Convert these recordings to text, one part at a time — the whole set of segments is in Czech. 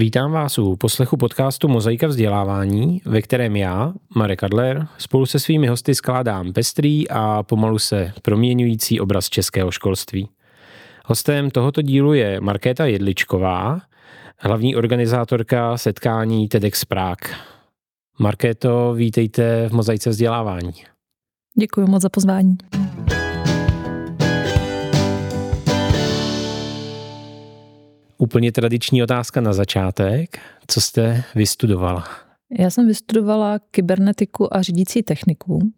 Vítám vás u poslechu podcastu Mozaika vzdělávání, ve kterém já, Marek Adler, spolu se svými hosty skládám pestrý a pomalu se proměňující obraz českého školství. Hostem tohoto dílu je Markéta Jedličková, hlavní organizátorka setkání TEDx Prague. Markéto, vítejte v Mozaice vzdělávání. Děkuji moc za pozvání. Úplně tradiční otázka na začátek. Co jste vystudovala? Já jsem vystudovala kybernetiku a řídící techniku.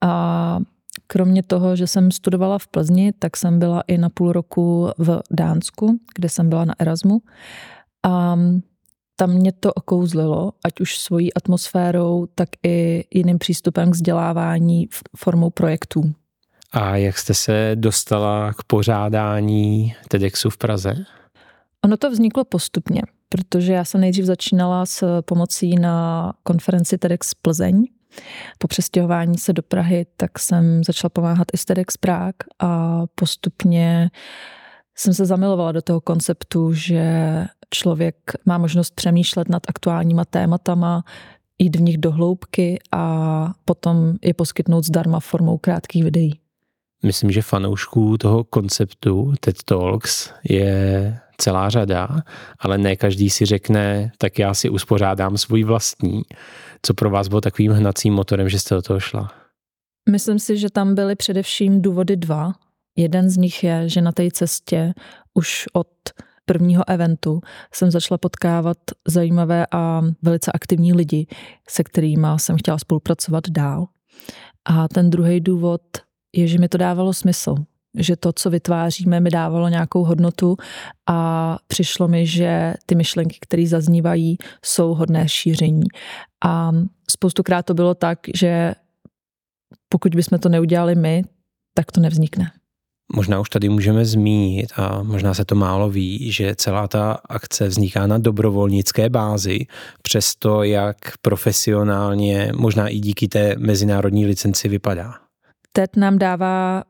A kromě toho, že jsem studovala v Plzni, tak jsem byla i na půl roku v Dánsku, kde jsem byla na Erasmu. A tam mě to okouzlilo, ať už svojí atmosférou, tak i jiným přístupem k vzdělávání formou projektů. A jak jste se dostala k pořádání TEDxu v Praze? Ono to vzniklo postupně, protože já jsem nejdřív začínala s pomocí na konferenci TEDx Plzeň. Po přestěhování se do Prahy, tak jsem začala pomáhat i s TEDx Prague a postupně jsem se zamilovala do toho konceptu, že člověk má možnost přemýšlet nad aktuálníma tématama, jít v nich do hloubky a potom je poskytnout zdarma formou krátkých videí. Myslím, že fanoušků toho konceptu TED Talks je celá řada, ale ne každý si řekne, tak já si uspořádám svůj vlastní. Co pro vás bylo takovým hnacím motorem, že jste do toho šla? Myslím si, že tam byly především důvody dva. Jeden z nich je, že na té cestě už od prvního eventu jsem začala potkávat zajímavé a velice aktivní lidi, se kterými jsem chtěla spolupracovat dál. A ten druhý důvod je, že mi to dávalo smysl že to, co vytváříme, mi dávalo nějakou hodnotu a přišlo mi, že ty myšlenky, které zaznívají, jsou hodné šíření. A spoustukrát to bylo tak, že pokud bychom to neudělali my, tak to nevznikne. Možná už tady můžeme zmínit, a možná se to málo ví, že celá ta akce vzniká na dobrovolnické bázi, přesto jak profesionálně, možná i díky té mezinárodní licenci vypadá. TED nám dává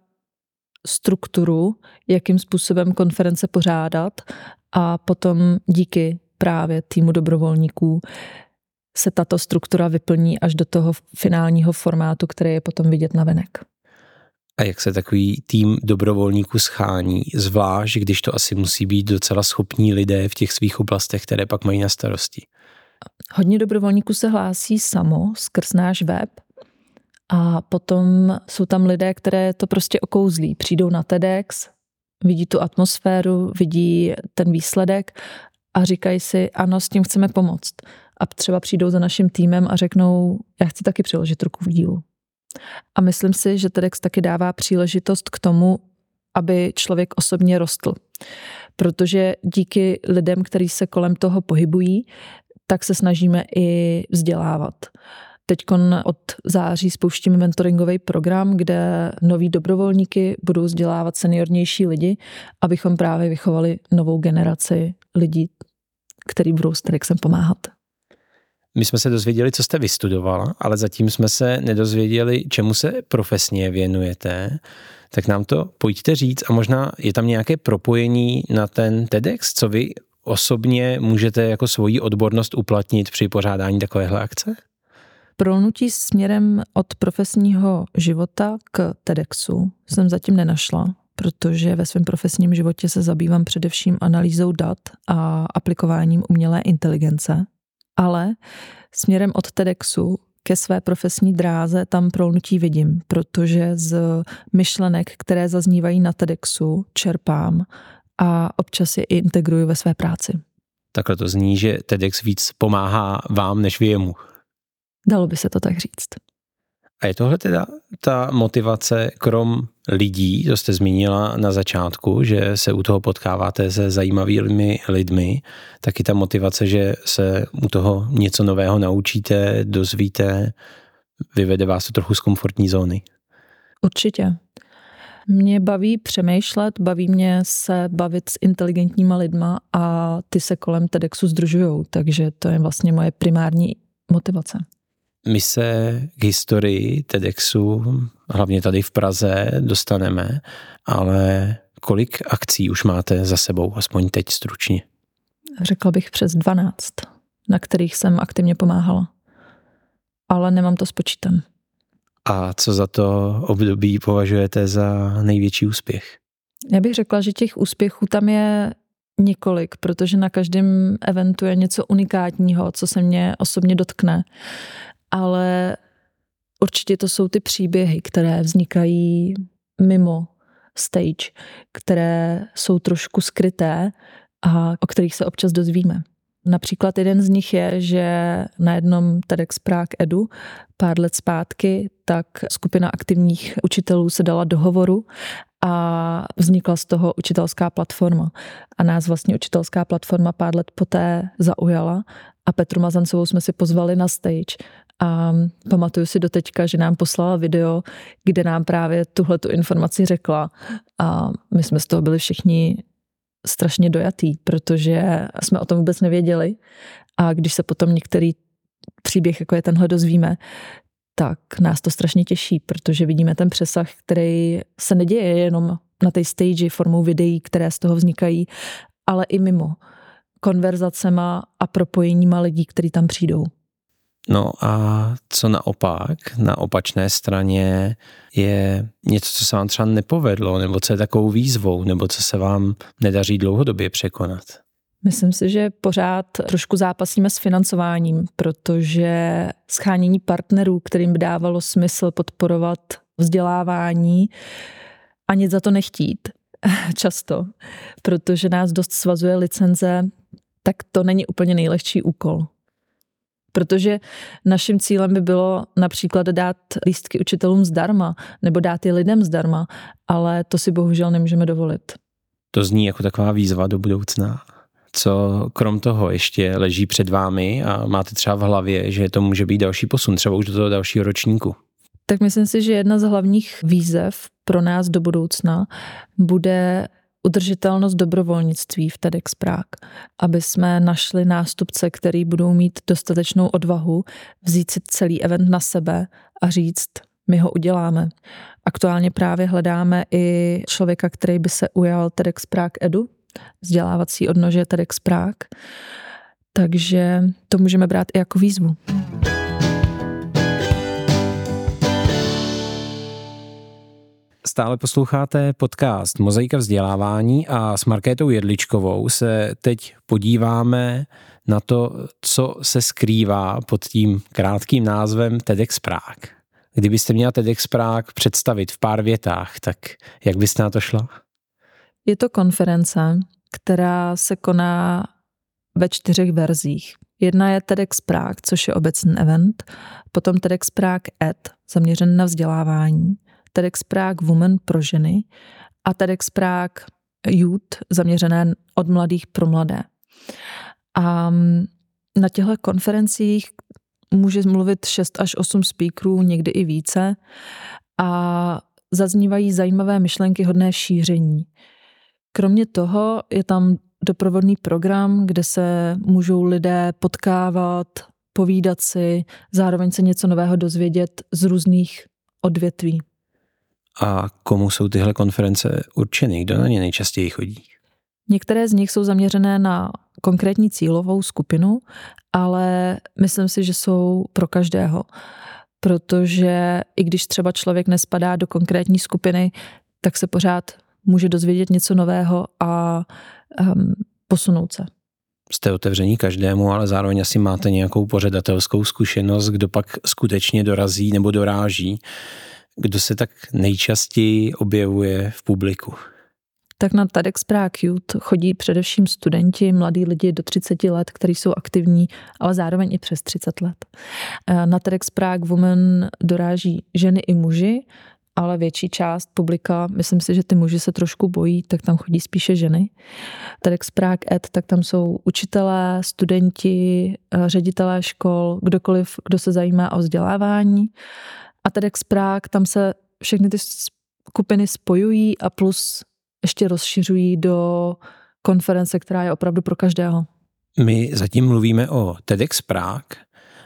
strukturu, jakým způsobem konference pořádat a potom díky právě týmu dobrovolníků se tato struktura vyplní až do toho finálního formátu, který je potom vidět na venek. A jak se takový tým dobrovolníků schání, zvlášť když to asi musí být docela schopní lidé v těch svých oblastech, které pak mají na starosti? Hodně dobrovolníků se hlásí samo skrz náš web a potom jsou tam lidé, které to prostě okouzlí. Přijdou na TEDx, vidí tu atmosféru, vidí ten výsledek a říkají si, ano, s tím chceme pomoct. A třeba přijdou za naším týmem a řeknou, já chci taky přiložit ruku v dílu. A myslím si, že TEDx taky dává příležitost k tomu, aby člověk osobně rostl. Protože díky lidem, kteří se kolem toho pohybují, tak se snažíme i vzdělávat. Teď od září spouštíme mentoringový program, kde noví dobrovolníky budou vzdělávat seniornější lidi, abychom právě vychovali novou generaci lidí, který budou s Terexem pomáhat. My jsme se dozvěděli, co jste vystudovala, ale zatím jsme se nedozvěděli, čemu se profesně věnujete. Tak nám to pojďte říct a možná je tam nějaké propojení na ten TEDx, co vy osobně můžete jako svoji odbornost uplatnit při pořádání takovéhle akce? Prolnutí směrem od profesního života k TEDxu jsem zatím nenašla, protože ve svém profesním životě se zabývám především analýzou dat a aplikováním umělé inteligence. Ale směrem od TEDxu ke své profesní dráze tam prolnutí vidím, protože z myšlenek, které zaznívají na TEDxu, čerpám a občas je i integruju ve své práci. Takhle to zní, že TEDx víc pomáhá vám než vy jemu. Dalo by se to tak říct. A je tohle teda ta motivace, krom lidí, to jste zmínila na začátku, že se u toho potkáváte se zajímavými lidmi, taky ta motivace, že se u toho něco nového naučíte, dozvíte, vyvede vás to trochu z komfortní zóny. Určitě. Mě baví přemýšlet, baví mě se bavit s inteligentníma lidma a ty se kolem TEDxu združují, takže to je vlastně moje primární motivace. My se k historii TEDxu, hlavně tady v Praze, dostaneme, ale kolik akcí už máte za sebou, aspoň teď stručně? Řekla bych přes 12, na kterých jsem aktivně pomáhala. Ale nemám to spočítan. A co za to období považujete za největší úspěch? Já bych řekla, že těch úspěchů tam je několik, protože na každém eventu je něco unikátního, co se mě osobně dotkne. Ale určitě to jsou ty příběhy, které vznikají mimo stage, které jsou trošku skryté a o kterých se občas dozvíme. Například jeden z nich je, že na jednom TEDx Prague Edu pár let zpátky, tak skupina aktivních učitelů se dala do hovoru a vznikla z toho učitelská platforma. A nás vlastně učitelská platforma pár let poté zaujala a Petru Mazancovou jsme si pozvali na stage a pamatuju si doteďka, že nám poslala video, kde nám právě tuhle tu informaci řekla. A my jsme z toho byli všichni strašně dojatý, protože jsme o tom vůbec nevěděli. A když se potom některý příběh, jako je tenhle, dozvíme, tak nás to strašně těší, protože vidíme ten přesah, který se neděje jenom na té stage formou videí, které z toho vznikají, ale i mimo. Konverzacema a propojeníma lidí, kteří tam přijdou. No a co naopak, na opačné straně je něco, co se vám třeba nepovedlo, nebo co je takovou výzvou, nebo co se vám nedaří dlouhodobě překonat? Myslím si, že pořád trošku zápasíme s financováním, protože schánění partnerů, kterým by dávalo smysl podporovat vzdělávání a nic za to nechtít, často, protože nás dost svazuje licenze, tak to není úplně nejlehčí úkol. Protože naším cílem by bylo například dát lístky učitelům zdarma nebo dát je lidem zdarma, ale to si bohužel nemůžeme dovolit. To zní jako taková výzva do budoucna. Co krom toho ještě leží před vámi a máte třeba v hlavě, že to může být další posun, třeba už do toho dalšího ročníku? Tak myslím si, že jedna z hlavních výzev pro nás do budoucna bude udržitelnost dobrovolnictví v TEDx Prague, aby jsme našli nástupce, který budou mít dostatečnou odvahu vzít si celý event na sebe a říct, my ho uděláme. Aktuálně právě hledáme i člověka, který by se ujal TEDx Prague Edu, vzdělávací odnože TEDx Prague, takže to můžeme brát i jako výzvu. Stále posloucháte podcast Mozaika vzdělávání a s Markétou Jedličkovou se teď podíváme na to, co se skrývá pod tím krátkým názvem TEDx Prague. Kdybyste měla TEDx Prague představit v pár větách, tak jak byste na to šla? Je to konference, která se koná ve čtyřech verzích. Jedna je TEDx Prague, což je obecný event, potom TEDx Prague Ed, zaměřený na vzdělávání, TEDx Prague Women pro ženy a TEDx Prague Youth zaměřené od mladých pro mladé. A mm, na těchto konferencích může mluvit 6 až 8 speakerů, někdy i více a zaznívají zajímavé myšlenky hodné šíření. Kromě toho je tam doprovodný program, kde se můžou lidé potkávat, povídat si, zároveň se něco nového dozvědět z různých odvětví. A komu jsou tyhle konference určeny? Kdo na ně nejčastěji chodí? Některé z nich jsou zaměřené na konkrétní cílovou skupinu, ale myslím si, že jsou pro každého. Protože i když třeba člověk nespadá do konkrétní skupiny, tak se pořád může dozvědět něco nového a um, posunout se. Jste otevření každému, ale zároveň asi máte nějakou pořadatelskou zkušenost, kdo pak skutečně dorazí nebo doráží kdo se tak nejčastěji objevuje v publiku? Tak na TEDx Prague Youth chodí především studenti, mladí lidi do 30 let, kteří jsou aktivní, ale zároveň i přes 30 let. Eh, na TEDx Prague Women doráží ženy i muži, ale větší část publika, myslím si, že ty muži se trošku bojí, tak tam chodí spíše ženy. TEDx Prague Ed, tak tam jsou učitelé, studenti, eh, ředitelé škol, kdokoliv, kdo se zajímá o vzdělávání. A TEDx Prague, tam se všechny ty skupiny spojují a plus ještě rozšiřují do konference, která je opravdu pro každého. My zatím mluvíme o TEDx Prague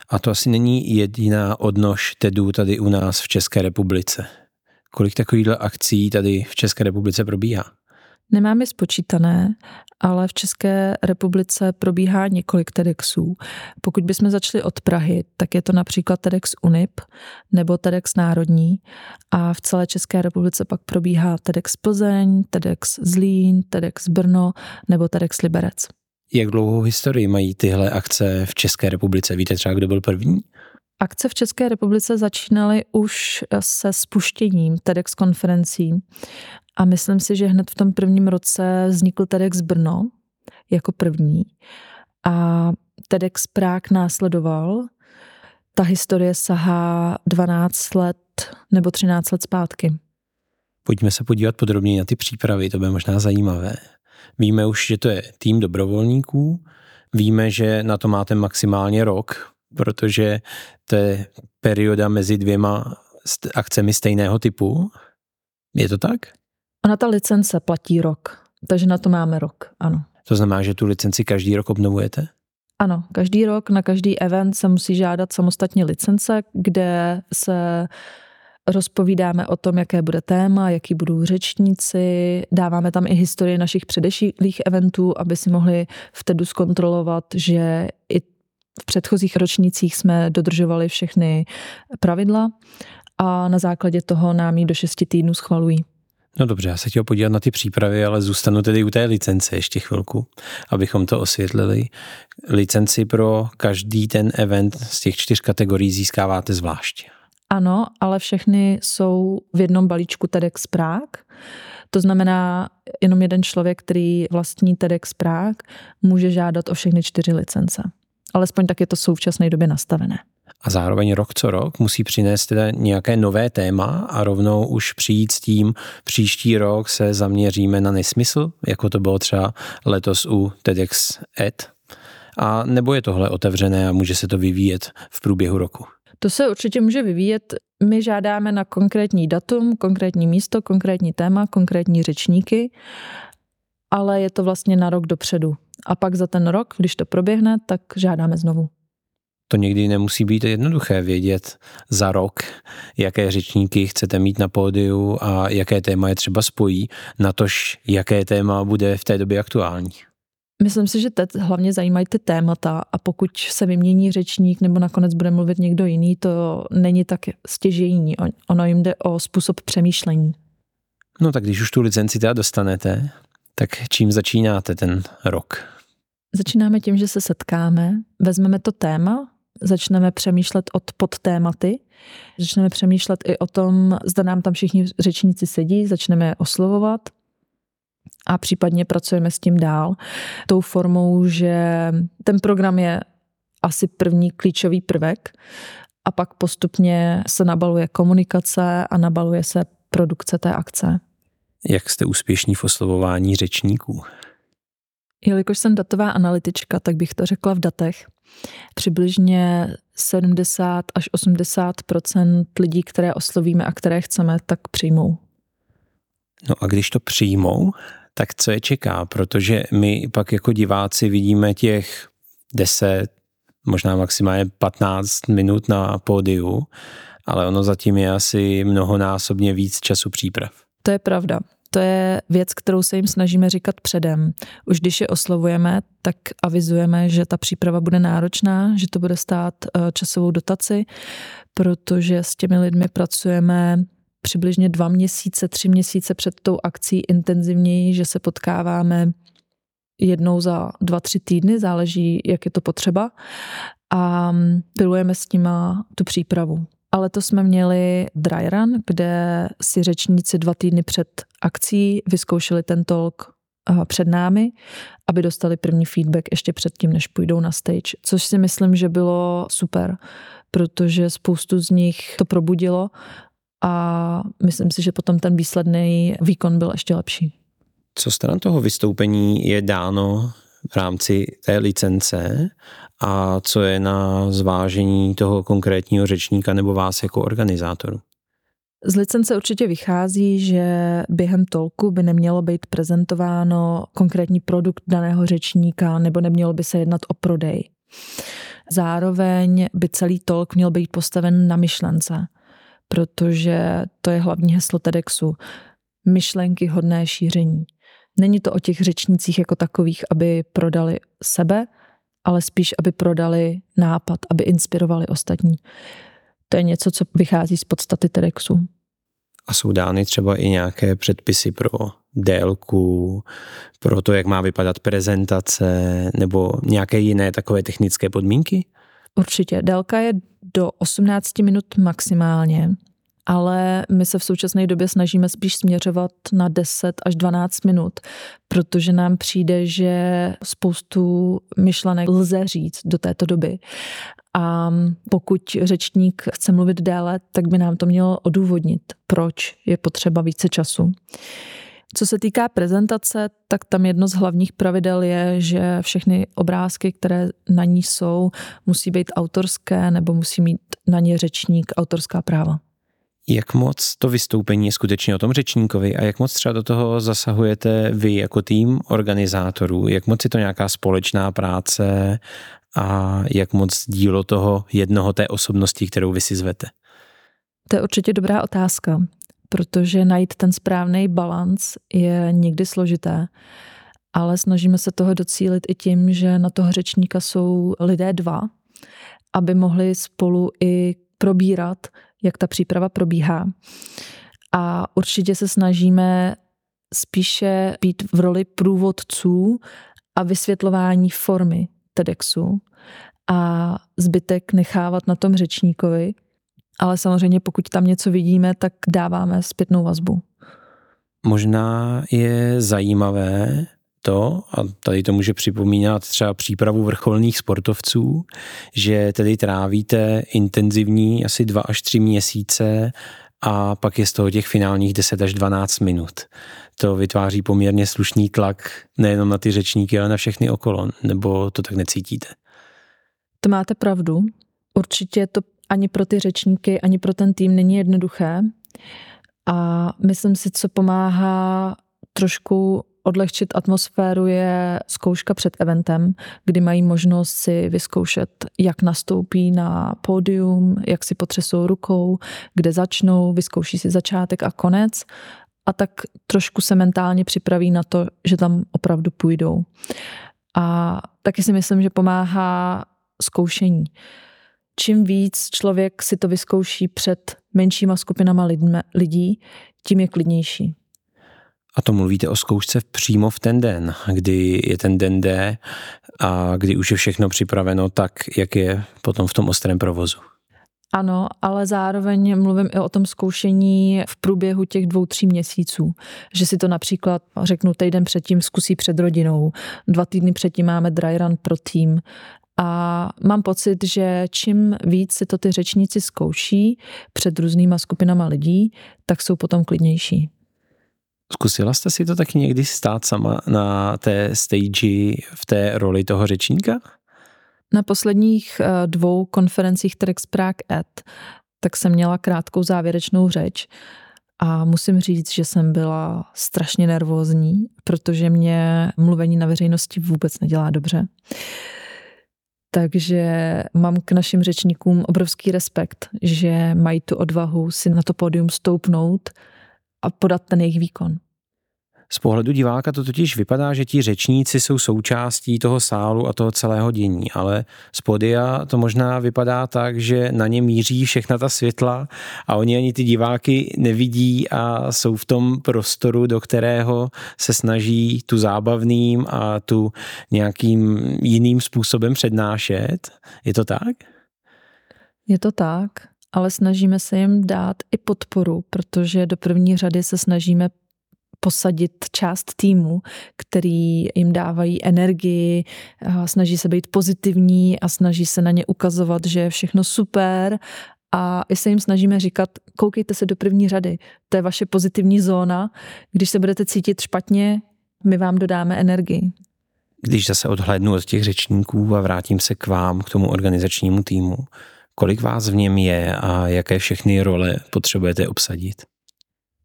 a to asi není jediná odnož TEDu tady u nás v České republice. Kolik takovýchhle akcí tady v České republice probíhá? Nemám je spočítané, ale v České republice probíhá několik TEDxů. Pokud bychom začali od Prahy, tak je to například TEDx Unip nebo TEDx Národní a v celé České republice pak probíhá TEDx Plzeň, TEDx Zlín, TEDx Brno nebo TEDx Liberec. Jak dlouhou historii mají tyhle akce v České republice? Víte třeba, kdo byl první? Akce v České republice začínaly už se spuštěním TEDx konferencí a myslím si, že hned v tom prvním roce vznikl TEDx Brno jako první a TEDx Prák následoval. Ta historie sahá 12 let nebo 13 let zpátky. Pojďme se podívat podrobněji na ty přípravy, to bude možná zajímavé. Víme už, že to je tým dobrovolníků, víme, že na to máte maximálně rok, protože to je perioda mezi dvěma akcemi stejného typu. Je to tak? Ona ta licence platí rok, takže na to máme rok, ano. To znamená, že tu licenci každý rok obnovujete? Ano, každý rok na každý event se musí žádat samostatně licence, kde se rozpovídáme o tom, jaké bude téma, jaký budou řečníci, dáváme tam i historii našich předešlých eventů, aby si mohli v TEDu zkontrolovat, že i v předchozích ročnících jsme dodržovali všechny pravidla a na základě toho nám ji do šesti týdnů schvalují. No dobře, já se chtěl podívat na ty přípravy, ale zůstanu tedy u té licence ještě chvilku, abychom to osvětlili. Licenci pro každý ten event z těch čtyř kategorií získáváte zvlášť. Ano, ale všechny jsou v jednom balíčku TEDx Prague. To znamená, jenom jeden člověk, který vlastní TEDx Prague, může žádat o všechny čtyři licence. Alespoň tak je to v současné době nastavené a zároveň rok co rok musí přinést teda nějaké nové téma a rovnou už přijít s tím, příští rok se zaměříme na nesmysl, jako to bylo třeba letos u TEDx Ed, a nebo je tohle otevřené a může se to vyvíjet v průběhu roku? To se určitě může vyvíjet. My žádáme na konkrétní datum, konkrétní místo, konkrétní téma, konkrétní řečníky, ale je to vlastně na rok dopředu. A pak za ten rok, když to proběhne, tak žádáme znovu to někdy nemusí být jednoduché vědět za rok, jaké řečníky chcete mít na pódiu a jaké téma je třeba spojí, na tož jaké téma bude v té době aktuální. Myslím si, že teď hlavně zajímají ty témata a pokud se vymění řečník nebo nakonec bude mluvit někdo jiný, to není tak stěžejní. Ono jim jde o způsob přemýšlení. No tak když už tu licenci teda dostanete, tak čím začínáte ten rok? Začínáme tím, že se setkáme, vezmeme to téma, začneme přemýšlet od podtématy, začneme přemýšlet i o tom, zda nám tam všichni řečníci sedí, začneme oslovovat a případně pracujeme s tím dál. Tou formou, že ten program je asi první klíčový prvek a pak postupně se nabaluje komunikace a nabaluje se produkce té akce. Jak jste úspěšní v oslovování řečníků? Jelikož jsem datová analytička, tak bych to řekla v datech. Přibližně 70 až 80% lidí, které oslovíme a které chceme, tak přijmou. No a když to přijmou, tak co je čeká? Protože my pak jako diváci vidíme těch 10, možná maximálně 15 minut na pódiu, ale ono zatím je asi mnohonásobně víc času příprav. To je pravda to je věc, kterou se jim snažíme říkat předem. Už když je oslovujeme, tak avizujeme, že ta příprava bude náročná, že to bude stát eh, časovou dotaci, protože s těmi lidmi pracujeme přibližně dva měsíce, tři měsíce před tou akcí intenzivněji, že se potkáváme jednou za dva, tři týdny, záleží, jak je to potřeba. A pilujeme s nima tu přípravu. Ale to jsme měli dry run, kde si řečníci dva týdny před akcí vyzkoušeli ten talk eh, před námi, aby dostali první feedback ještě předtím, než půjdou na stage. Což si myslím, že bylo super, protože spoustu z nich to probudilo a myslím si, že potom ten výsledný výkon byl ještě lepší. Co stran toho vystoupení je dáno v rámci té licence a co je na zvážení toho konkrétního řečníka nebo vás jako organizátoru? Z licence určitě vychází, že během tolku by nemělo být prezentováno konkrétní produkt daného řečníka nebo nemělo by se jednat o prodej. Zároveň by celý tolk měl být postaven na myšlence, protože to je hlavní heslo TEDxu. Myšlenky hodné šíření Není to o těch řečnících jako takových, aby prodali sebe, ale spíš, aby prodali nápad, aby inspirovali ostatní. To je něco, co vychází z podstaty TEDxu. A jsou dány třeba i nějaké předpisy pro délku, pro to, jak má vypadat prezentace, nebo nějaké jiné takové technické podmínky? Určitě. Délka je do 18 minut maximálně ale my se v současné době snažíme spíš směřovat na 10 až 12 minut, protože nám přijde, že spoustu myšlenek lze říct do této doby. A pokud řečník chce mluvit déle, tak by nám to mělo odůvodnit, proč je potřeba více času. Co se týká prezentace, tak tam jedno z hlavních pravidel je, že všechny obrázky, které na ní jsou, musí být autorské nebo musí mít na ně řečník autorská práva jak moc to vystoupení je skutečně o tom řečníkovi a jak moc třeba do toho zasahujete vy jako tým organizátorů, jak moc je to nějaká společná práce a jak moc dílo toho jednoho té osobnosti, kterou vy si zvete? To je určitě dobrá otázka, protože najít ten správný balans je někdy složité, ale snažíme se toho docílit i tím, že na toho řečníka jsou lidé dva, aby mohli spolu i probírat jak ta příprava probíhá. A určitě se snažíme spíše být v roli průvodců a vysvětlování formy TEDxu a zbytek nechávat na tom řečníkovi. Ale samozřejmě pokud tam něco vidíme, tak dáváme zpětnou vazbu. Možná je zajímavé to, a tady to může připomínat třeba přípravu vrcholných sportovců, že tedy trávíte intenzivní asi dva až tři měsíce a pak je z toho těch finálních 10 až 12 minut. To vytváří poměrně slušný tlak nejenom na ty řečníky, ale na všechny okolo, nebo to tak necítíte? To máte pravdu. Určitě to ani pro ty řečníky, ani pro ten tým není jednoduché. A myslím si, co pomáhá trošku odlehčit atmosféru je zkouška před eventem, kdy mají možnost si vyzkoušet, jak nastoupí na pódium, jak si potřesou rukou, kde začnou, vyzkouší si začátek a konec a tak trošku se mentálně připraví na to, že tam opravdu půjdou. A taky si myslím, že pomáhá zkoušení. Čím víc člověk si to vyzkouší před menšíma skupinama lidí, tím je klidnější. A to mluvíte o zkoušce přímo v ten den, kdy je ten den D a kdy už je všechno připraveno tak, jak je potom v tom ostrém provozu. Ano, ale zároveň mluvím i o tom zkoušení v průběhu těch dvou, tří měsíců. Že si to například, řeknu, týden předtím zkusí před rodinou, dva týdny předtím máme dry run pro tým. A mám pocit, že čím víc si to ty řečníci zkouší před různýma skupinama lidí, tak jsou potom klidnější. Zkusila jste si to taky někdy stát sama na té stage v té roli toho řečníka? Na posledních eh, dvou konferencích TEDx Prague Ed tak jsem měla krátkou závěrečnou řeč a musím říct, že jsem byla strašně nervózní, protože mě mluvení na veřejnosti vůbec nedělá dobře. Takže mám k našim řečníkům obrovský respekt, že mají tu odvahu si na to pódium stoupnout a podat ten jejich výkon. Z pohledu diváka to totiž vypadá, že ti řečníci jsou součástí toho sálu a toho celého dění, ale z podia to možná vypadá tak, že na ně míří všechna ta světla a oni ani ty diváky nevidí a jsou v tom prostoru, do kterého se snaží tu zábavným a tu nějakým jiným způsobem přednášet. Je to tak? Je to tak ale snažíme se jim dát i podporu, protože do první řady se snažíme posadit část týmu, který jim dávají energii, snaží se být pozitivní a snaží se na ně ukazovat, že je všechno super a i se jim snažíme říkat, koukejte se do první řady, to je vaše pozitivní zóna, když se budete cítit špatně, my vám dodáme energii. Když zase odhlednu od těch řečníků a vrátím se k vám, k tomu organizačnímu týmu, Kolik vás v něm je a jaké všechny role potřebujete obsadit?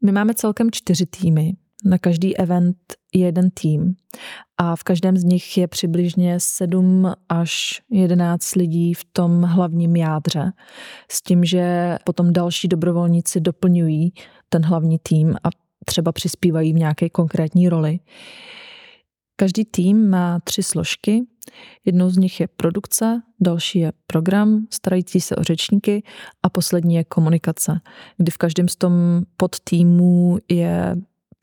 My máme celkem čtyři týmy. Na každý event je jeden tým a v každém z nich je přibližně 7 až 11 lidí v tom hlavním jádře. S tím, že potom další dobrovolníci doplňují ten hlavní tým a třeba přispívají v nějaké konkrétní roli. Každý tým má tři složky. Jednou z nich je produkce, další je program, starající se o řečníky a poslední je komunikace, kdy v každém z tom podtýmu je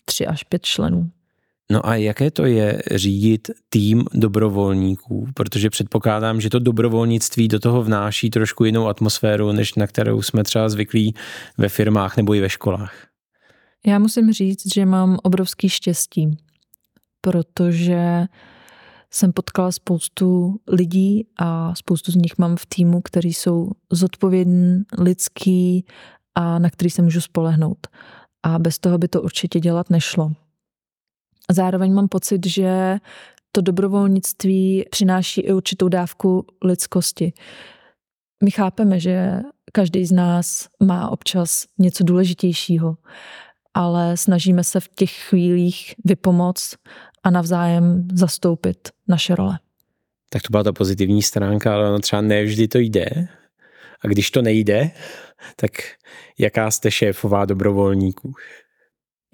tři až pět členů. No a jaké to je řídit tým dobrovolníků? Protože předpokládám, že to dobrovolnictví do toho vnáší trošku jinou atmosféru, než na kterou jsme třeba zvyklí ve firmách nebo i ve školách. Já musím říct, že mám obrovský štěstí, protože jsem potkala spoustu lidí a spoustu z nich mám v týmu, kteří jsou zodpovědní, lidský a na který se můžu spolehnout. A bez toho by to určitě dělat nešlo. Zároveň mám pocit, že to dobrovolnictví přináší i určitou dávku lidskosti. My chápeme, že každý z nás má občas něco důležitějšího, ale snažíme se v těch chvílích vypomoc a navzájem zastoupit naše role. Tak to byla ta pozitivní stránka, ale ono třeba nevždy to jde. A když to nejde, tak jaká jste šéfová dobrovolníků?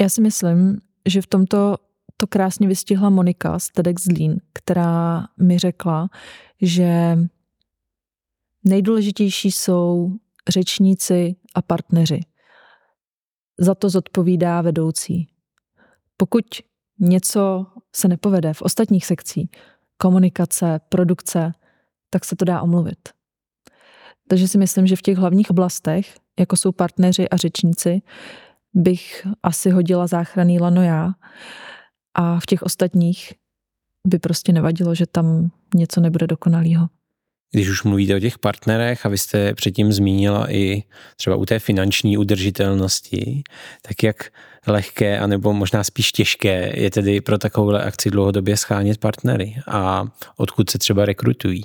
Já si myslím, že v tomto to krásně vystihla Monika z TEDx Zlín, která mi řekla, že nejdůležitější jsou řečníci a partneři. Za to zodpovídá vedoucí. Pokud něco se nepovede v ostatních sekcích, komunikace, produkce, tak se to dá omluvit. Takže si myslím, že v těch hlavních oblastech, jako jsou partneři a řečníci, bych asi hodila záchranný lano já a v těch ostatních by prostě nevadilo, že tam něco nebude dokonalého. Když už mluvíte o těch partnerech a vy jste předtím zmínila i třeba u té finanční udržitelnosti, tak jak lehké, anebo možná spíš těžké je tedy pro takovouhle akci dlouhodobě schánět partnery a odkud se třeba rekrutují?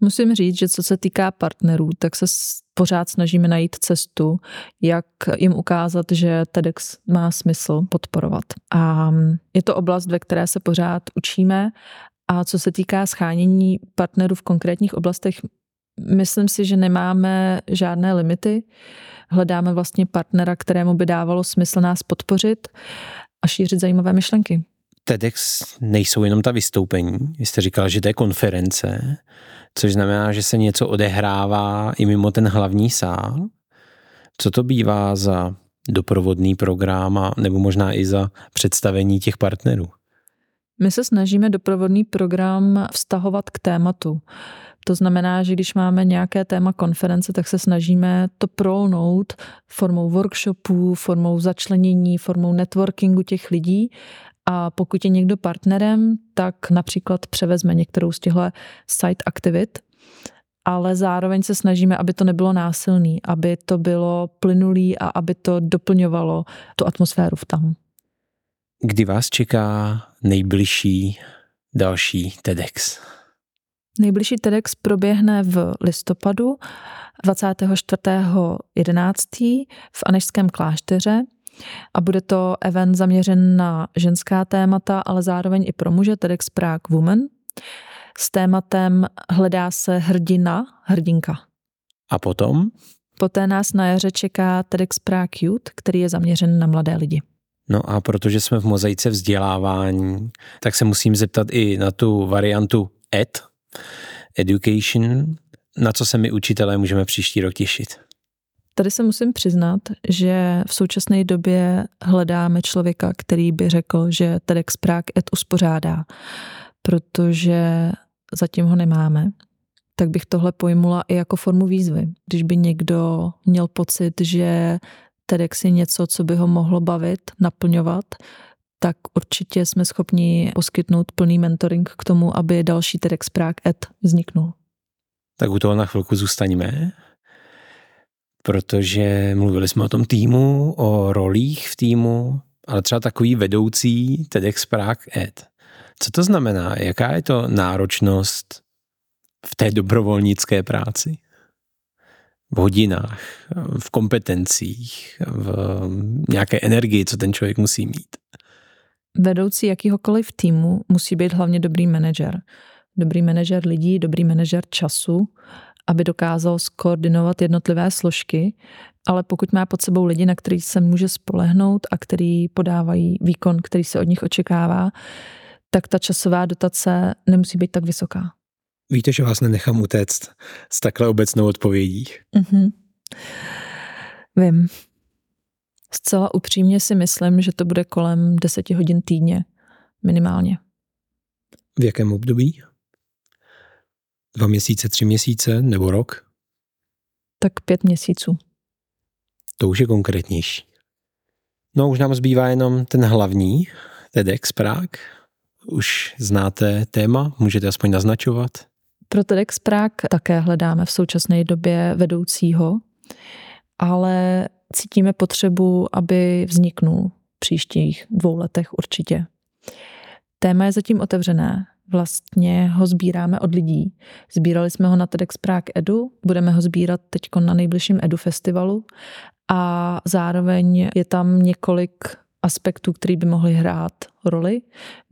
Musím říct, že co se týká partnerů, tak se pořád snažíme najít cestu, jak jim ukázat, že TEDx má smysl podporovat. A je to oblast, ve které se pořád učíme. A co se týká schánění partnerů v konkrétních oblastech, myslím si, že nemáme žádné limity. Hledáme vlastně partnera, kterému by dávalo smysl nás podpořit a šířit zajímavé myšlenky. TEDx nejsou jenom ta vystoupení. Vy jste říkal, že to je konference což znamená, že se něco odehrává i mimo ten hlavní sál. Co to bývá za doprovodný program a, nebo možná i za představení těch partnerů? My se snažíme doprovodný program vztahovat k tématu. To znamená, že když máme nějaké téma konference, tak se snažíme to prolnout formou workshopů, formou začlenění, formou networkingu těch lidí a pokud je někdo partnerem, tak například převezme některou z těchto site aktivit, ale zároveň se snažíme, aby to nebylo násilný, aby to bylo plynulý a aby to doplňovalo tu atmosféru v tam. Kdy vás čeká nejbližší další TEDx? Nejbližší TEDx proběhne v listopadu 24.11. v Anešském klášteře a bude to event zaměřen na ženská témata, ale zároveň i pro muže, TEDx Prague Women. S tématem hledá se hrdina, hrdinka. A potom? Poté nás na jaře čeká TEDx Prague Youth, který je zaměřen na mladé lidi. No a protože jsme v mozaice vzdělávání, tak se musím zeptat i na tu variantu ED, Education, na co se my učitelé můžeme příští rok těšit. Tady se musím přiznat, že v současné době hledáme člověka, který by řekl, že TEDx Prague Ed uspořádá, protože zatím ho nemáme. Tak bych tohle pojmula i jako formu výzvy. Když by někdo měl pocit, že TEDx je něco, co by ho mohlo bavit, naplňovat, tak určitě jsme schopni poskytnout plný mentoring k tomu, aby další TEDx Prague Ed vzniknul. Tak u toho na chvilku zůstaňme protože mluvili jsme o tom týmu, o rolích v týmu, ale třeba takový vedoucí TEDx Prague Ed. Co to znamená? Jaká je to náročnost v té dobrovolnické práci? V hodinách, v kompetencích, v nějaké energii, co ten člověk musí mít. Vedoucí jakýhokoliv týmu musí být hlavně dobrý manažer. Dobrý manažer lidí, dobrý manažer času aby dokázal skoordinovat jednotlivé složky, ale pokud má pod sebou lidi, na který se může spolehnout a který podávají výkon, který se od nich očekává, tak ta časová dotace nemusí být tak vysoká. Víte, že vás nenechám utéct s takhle obecnou odpovědí? Mm-hmm. Vím. Zcela upřímně si myslím, že to bude kolem deseti hodin týdně. Minimálně. V jakém období? Dva měsíce, tři měsíce nebo rok? Tak pět měsíců. To už je konkrétnější. No už nám zbývá jenom ten hlavní, TEDx Prague. Už znáte téma, můžete aspoň naznačovat? Pro TEDx Prague také hledáme v současné době vedoucího, ale cítíme potřebu, aby vzniknul v příštích dvou letech určitě. Téma je zatím otevřené. Vlastně ho sbíráme od lidí. Sbírali jsme ho na TEDx Prague Edu, budeme ho sbírat teď na nejbližším Edu festivalu a zároveň je tam několik aspektů, který by mohly hrát roli.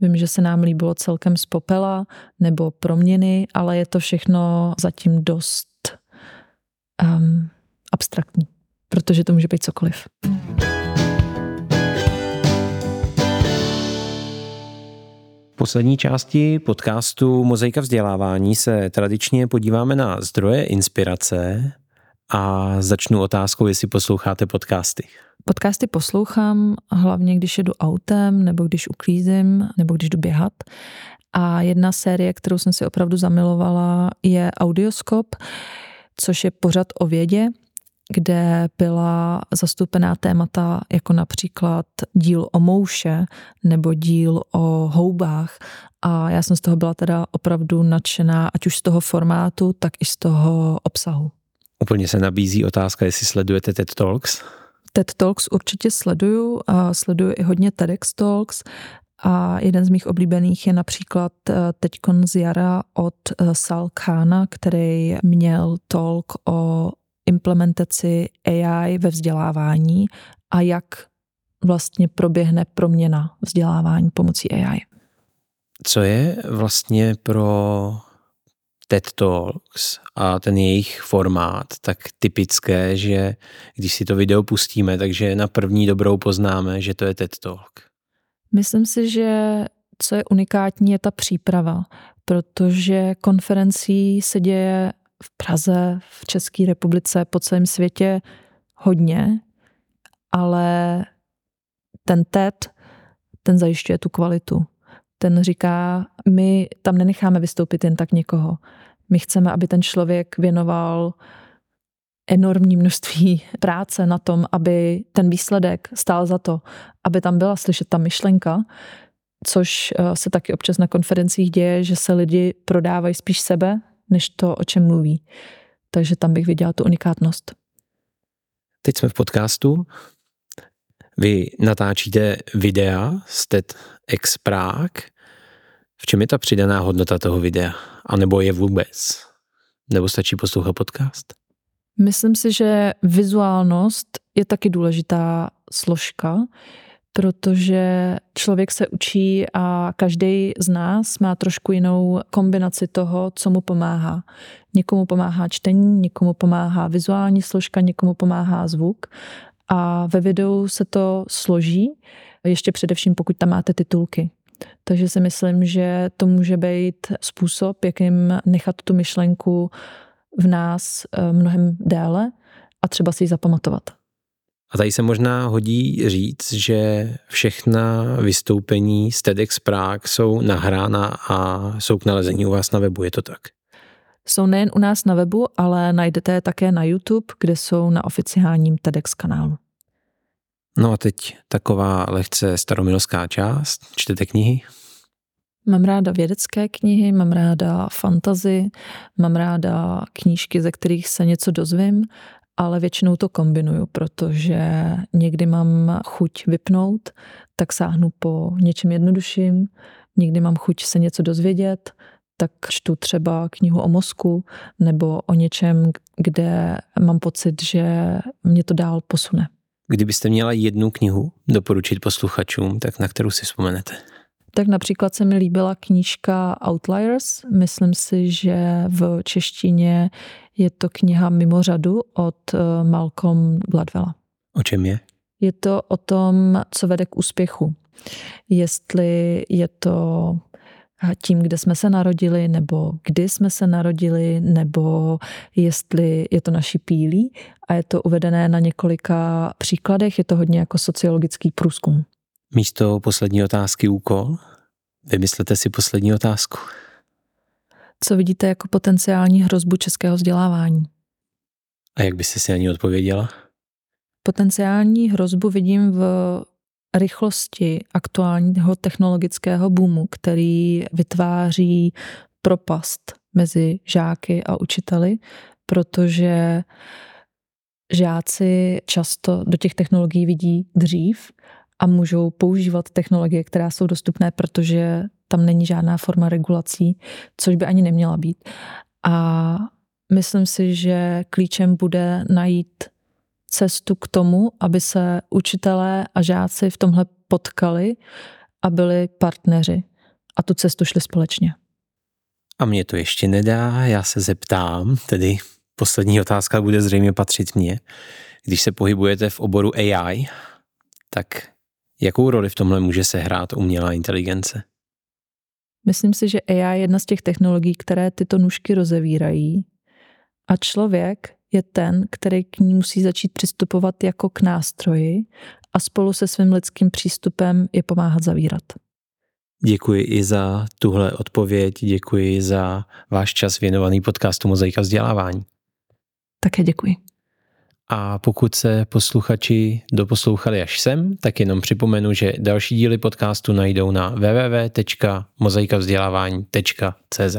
Vím, že se nám líbilo celkem z popela nebo proměny, ale je to všechno zatím dost um, abstraktní, protože to může být cokoliv. V poslední části podcastu Mozaika vzdělávání se tradičně podíváme na zdroje inspirace a začnu otázkou, jestli posloucháte podcasty. Podcasty poslouchám hlavně, když jedu autem, nebo když uklízím, nebo když jdu běhat. A jedna série, kterou jsem si opravdu zamilovala, je Audioskop, což je pořad o vědě, kde byla zastoupená témata jako například díl o mouše nebo díl o houbách. A já jsem z toho byla teda opravdu nadšená, ať už z toho formátu, tak i z toho obsahu. Úplně se nabízí otázka, jestli sledujete TED Talks. TED Talks určitě sleduju a sleduju i hodně TEDx Talks a jeden z mých oblíbených je například eh, teďkon z jara od eh, Sal Khana, který měl talk o implementaci AI ve vzdělávání a jak vlastně proběhne proměna vzdělávání pomocí AI. Co je vlastně pro TED Talks a ten jejich formát tak typické, že když si to video pustíme, takže na první dobrou poznáme, že to je TED Talk. Myslím si, že co je unikátní, je ta příprava, protože konferencí se děje v Praze, v České republice, po celém světě hodně, ale ten TED, ten zajišťuje tu kvalitu. Ten říká, my tam nenecháme vystoupit jen tak někoho. My chceme, aby ten člověk věnoval enormní množství práce na tom, aby ten výsledek stál za to, aby tam byla slyšet ta myšlenka, což eh, se taky občas na konferencích děje, že se lidi prodávají spíš sebe, než to, o čem mluví. Takže tam bych viděla tu unikátnost. Teď jsme v podcastu. Vy natáčíte videa z TEDx Prague. V čem je ta přidaná hodnota toho videa? A nebo je vůbec? Nebo stačí poslouchat podcast? Myslím si, že vizuálnost je taky důležitá složka, protože člověk se učí a každý z nás má trošku jinou kombinaci toho, co mu pomáhá. Někomu pomáhá čtení, někomu pomáhá vizuální složka, někomu pomáhá zvuk a ve videu se to složí, ještě především pokud tam máte titulky. Takže si myslím, že to může být způsob, jakým nechat tu myšlenku v nás eh, mnohem déle a třeba si ji zapamatovat. A tady se možná hodí říct, že všechna vystoupení z TEDx Prague jsou nahrána a jsou k nalezení u vás na webu, je to tak? Jsou nejen u nás na webu, ale najdete je také na YouTube, kde jsou na oficiálním TEDx kanálu. No a teď taková lehce staromilská část. Čtete knihy? Mám ráda vědecké knihy, mám ráda fantazy, mám ráda knížky, ze kterých se něco dozvím, ale většinou to kombinuju, protože někdy mám chuť vypnout, tak sáhnu po něčem jednodušším, někdy mám chuť se něco dozvědět, tak čtu třeba knihu o mozku nebo o něčem, kde mám pocit, že mě to dál posune. Kdybyste měla jednu knihu doporučit posluchačům, tak na kterou si vzpomenete? Tak například se mi líbila knížka Outliers. Myslím si, že v češtině je to kniha Mimořadu od eh, Malcolm Gladwella. O čem je? Je to o tom, co vede k úspěchu. Jestli je to tím, kde jsme se narodili, nebo kdy jsme se narodili, nebo jestli je to naší pílí. A je to uvedené na několika příkladech, je to hodně jako sociologický průzkum. Místo poslední otázky úkol, vymyslete si poslední otázku. Co vidíte jako potenciální hrozbu českého vzdělávání? A jak byste si ani odpověděla? Potenciální hrozbu vidím v rychlosti aktuálního technologického boomu, který vytváří propast mezi žáky a učiteli, protože žáci často do těch technologií vidí dřív a můžou používat technologie, které jsou dostupné, protože tam není žádná forma regulací, což by ani neměla být. A myslím si, že klíčem bude najít cestu k tomu, aby se učitelé a žáci v tomhle potkali a byli partneři a tu cestu šli společně. A mě to ještě nedá, já se zeptám, tedy poslední otázka bude zřejmě patřit mně. Když se pohybujete v oboru AI, tak jakou roli v tomhle může sehrát umělá inteligence? Myslím si, že AI je jedna z těch technologií, které tyto nůžky rozevírají a člověk je ten, který k ní musí začít přistupovat jako k nástroji a spolu se svým lidským přístupem je pomáhat zavírat. Děkuji i za tuhle odpověď, děkuji za váš čas věnovaný podcastu Mozaika vzdělávání. Také děkuji. A pokud se posluchači doposlouchali až sem, tak jenom připomenu, že další díly podcastu najdou na www.mozaikavzdělávání.cz.